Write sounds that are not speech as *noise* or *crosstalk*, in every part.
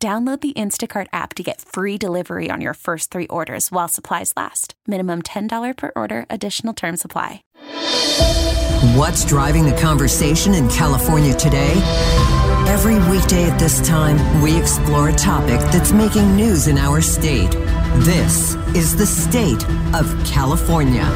Download the Instacart app to get free delivery on your first three orders while supplies last. Minimum $10 per order, additional term supply. What's driving the conversation in California today? Every weekday at this time, we explore a topic that's making news in our state. This is the state of California.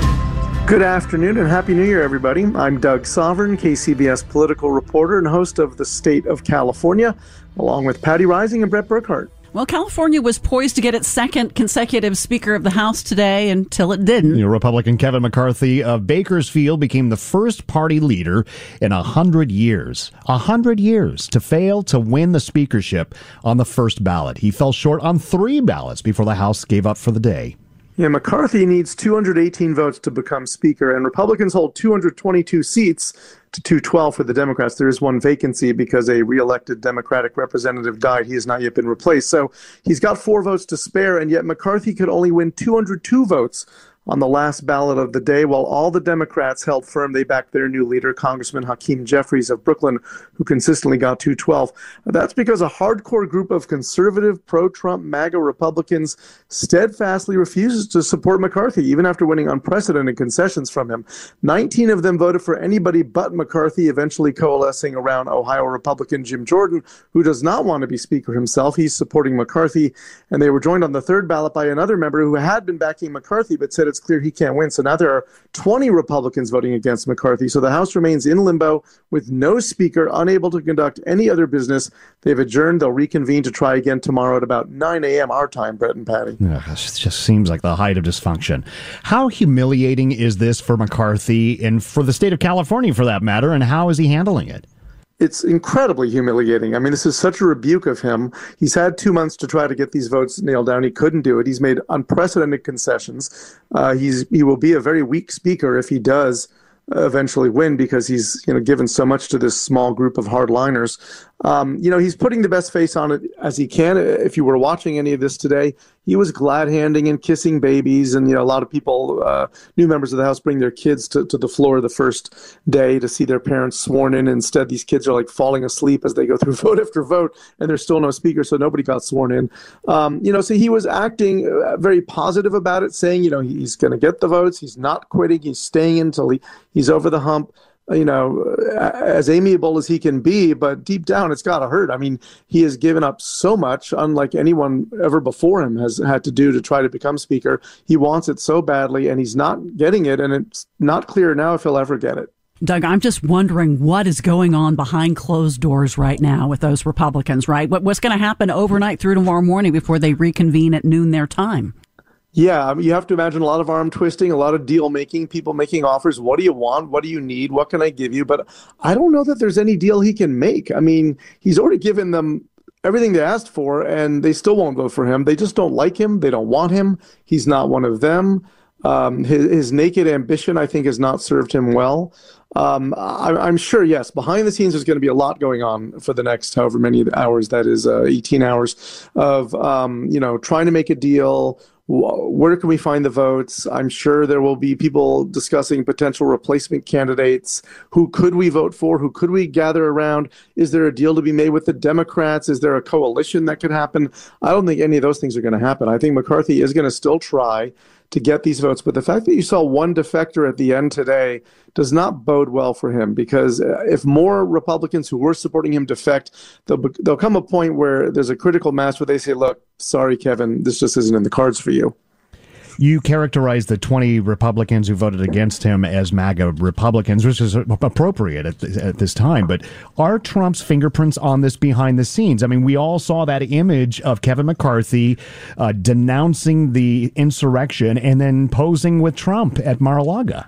Good afternoon and Happy New Year, everybody. I'm Doug Sovern, KCBS political reporter and host of The State of California, along with Patti Reising and Brett Burkhart. Well, California was poised to get its second consecutive Speaker of the House today until it didn't. You know, Republican Kevin McCarthy of Bakersfield became the first party leader in a hundred years. A hundred years to fail to win the speakership on the first ballot. He fell short on three ballots before the House gave up for the day. Yeah, McCarthy needs 218 votes to become Speaker, and Republicans hold 222 seats to 212 for the Democrats. There is one vacancy because a reelected Democratic representative died. He has not yet been replaced. So he's got four votes to spare, and yet McCarthy could only win 202 votes on the last ballot of the day, while all the Democrats held firm, they backed their new leader, Congressman Hakeem Jeffries of Brooklyn, who consistently got 212. That's because a hardcore group of conservative, pro Trump, MAGA Republicans steadfastly refuses to support McCarthy, even after winning unprecedented concessions from him. 19 of them voted for anybody but McCarthy, eventually coalescing around Ohio Republican Jim Jordan, who does not want to be Speaker himself. He's supporting McCarthy. And they were joined on the third ballot by another member who had been backing McCarthy, but said it's clear he can't win. So now there are 20 Republicans voting against McCarthy. So the House remains in limbo with no speaker, unable to conduct any other business. They've adjourned. They'll reconvene to try again tomorrow at about 9 a.m. our time, Brett and Patty. Ugh, it just seems like the height of dysfunction. How humiliating is this for McCarthy and for the state of California, for that matter, and how is he handling it? It's incredibly humiliating. I mean, this is such a rebuke of him. He's had two months to try to get these votes nailed down. He couldn't do it. He's made unprecedented concessions. Uh, he's he will be a very weak speaker if he does eventually win because he's you know given so much to this small group of hardliners. Um, you know he's putting the best face on it as he can. If you were watching any of this today, he was glad handing and kissing babies, and you know a lot of people, uh, new members of the House, bring their kids to, to the floor the first day to see their parents sworn in. Instead, these kids are like falling asleep as they go through *laughs* vote after vote, and there's still no speaker, so nobody got sworn in. Um, you know, so he was acting uh, very positive about it, saying you know he's going to get the votes, he's not quitting, he's staying until he, he's over the hump you know, as amiable as he can be, but deep down it's got to hurt. I mean, he has given up so much, unlike anyone ever before him has had to do to try to become speaker. He wants it so badly, and he's not getting it, and it's not clear now if he'll ever get it. Doug, I'm just wondering what is going on behind closed doors right now with those Republicans, right? What, what's going to happen overnight through tomorrow morning before they reconvene at noon their time? Yeah, I mean, you have to imagine a lot of arm twisting, a lot of deal making, people making offers. What do you want? What do you need? What can I give you? But I don't know that there's any deal he can make. I mean, he's already given them everything they asked for, and they still won't vote for him. They just don't like him. They don't want him. He's not one of them. Um, his, his, naked ambition, I think, has not served him well. Um, I, am sure, yes, behind the scenes, there's going to be a lot going on for the next however many hours, that is uh, 18 hours, of, um, you know, trying to make a deal, where can we find the votes? I'm sure there will be people discussing potential replacement candidates. Who could we vote for? Who could we gather around? Is there a deal to be made with the Democrats? Is there a coalition that could happen? I don't think any of those things are going to happen. I think McCarthy is going to still try to get these votes. But the fact that you saw one defector at the end today does not bode well for him because uh, if more Republicans who were supporting him defect, there'll, there'll come a point where there's a critical mass where they say, look, sorry, Kevin, this just isn't in the cards for you. You characterized the 20 Republicans who voted against him as MAGA Republicans, which is appropriate at, th- at this time. But are Trump's fingerprints on this behind the scenes? I mean, we all saw that image of Kevin McCarthy uh, denouncing the insurrection and then posing with Trump at Mar a Lago.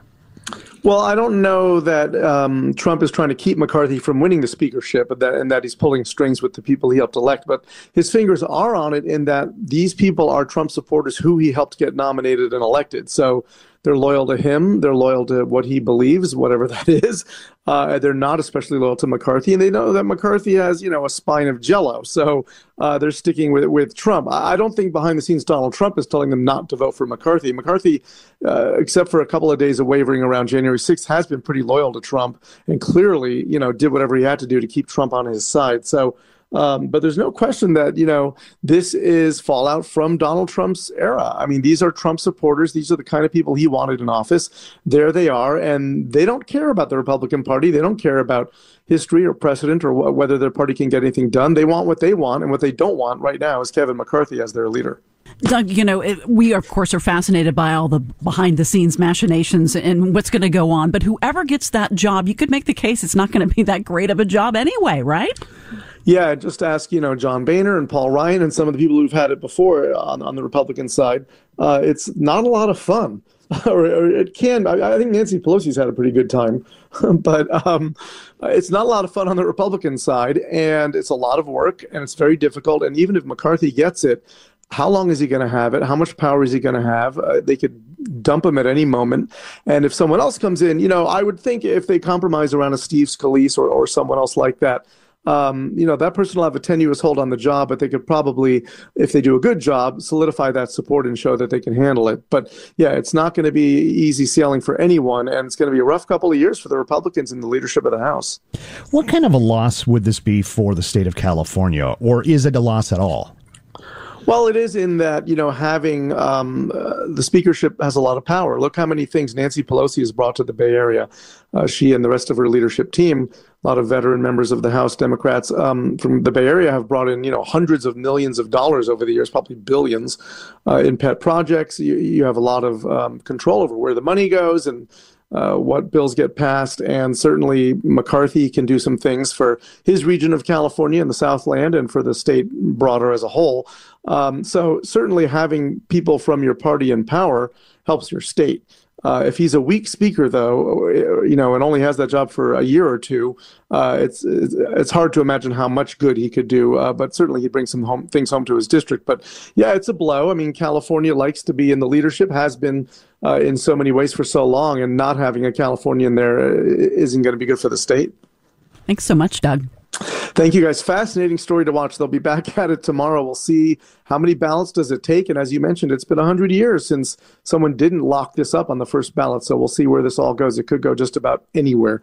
Well, I don't know that um, Trump is trying to keep McCarthy from winning the speakership, but that, and that he's pulling strings with the people he helped elect. But his fingers are on it in that these people are Trump supporters who he helped get nominated and elected. So they're loyal to him. They're loyal to what he believes, whatever *laughs* that is. Uh, they're not especially loyal to McCarthy, and they know that McCarthy has, you know, a spine of Jello. So uh, they're sticking with with Trump. I don't think behind the scenes Donald Trump is telling them not to vote for McCarthy. McCarthy, uh, except for a couple of days of wavering around January 6th, has been pretty loyal to Trump, and clearly, you know, did whatever he had to do to keep Trump on his side. So um, but there's no question that, you know, this is fallout from Donald Trump's era. I mean, these are Trump supporters. These are the kind of people he wanted in office. There they are. And they don't care about the Republican Party. They don't care about history or precedent or wh- whether their party can get anything done. They want what they want. And what they don't want right now is Kevin McCarthy as their leader. Doug, you know, it, we of course are fascinated by all the behind the scenes machinations and what's going to go on. But whoever gets that job, you could make the case it's not going to be that great of a job anyway, right? Yeah, just ask you know John Boehner and Paul Ryan and some of the people who've had it before on, on the Republican side. Uh, it's not a lot of fun, *laughs* or, or, it can. I, I, think Nancy Pelosi's had a pretty good time, *laughs* but um, it's not a lot of fun on the Republican side, and it's a lot of work and it's very difficult. And even if McCarthy gets it, how long is he going to have it? How much power is he going to have? Uh, they could dump him at any moment. And if someone else comes in, you know, I would think if they compromise around a Steve Scalise or, or someone else like that um, you know, that person will have a tenuous hold on the job, but they could probably, if they do a good job, solidify that support and show that they can handle it. But yeah, it's not going to be easy sailing for anyone, and it's going to be a rough couple of years for the Republicans in the leadership of the House. What kind of a loss would this be for the state of California, or is it a loss at all? Well, it is in that, you know, having um, uh, the speakership has a lot of power. Look how many things Nancy Pelosi has brought to the Bay Area. Uh, she and the rest of her leadership team, a lot of veteran members of the House Democrats um, from the Bay Area have brought in, you know, hundreds of millions of dollars over the years, probably billions uh, in pet projects. You, you, have a lot of um, control over where the money goes and uh, what bills get passed. And certainly McCarthy can do some things for his region of California and the Southland and for the state broader as a whole. Um, so certainly having people from your party in power helps your state. Uh, if he's a weak speaker, though, you know, and only has that job for a year or two, uh, it's it's hard to imagine how much good he could do. Uh, but certainly, he brings some home, things home to his district. But yeah, it's a blow. I mean, California likes to be in the leadership, has been uh, in so many ways for so long, and not having a Californian there uh, isn't going to be good for the state. Thanks so much, Doug. Thank you guys. Fascinating story to watch. They'll be back *laughs* at it tomorrow. We'll see how many ballots does it take. And as you mentioned, it's been 100 years since someone didn't lock this up on the first ballot. So we'll see where this all goes. It could go just about anywhere.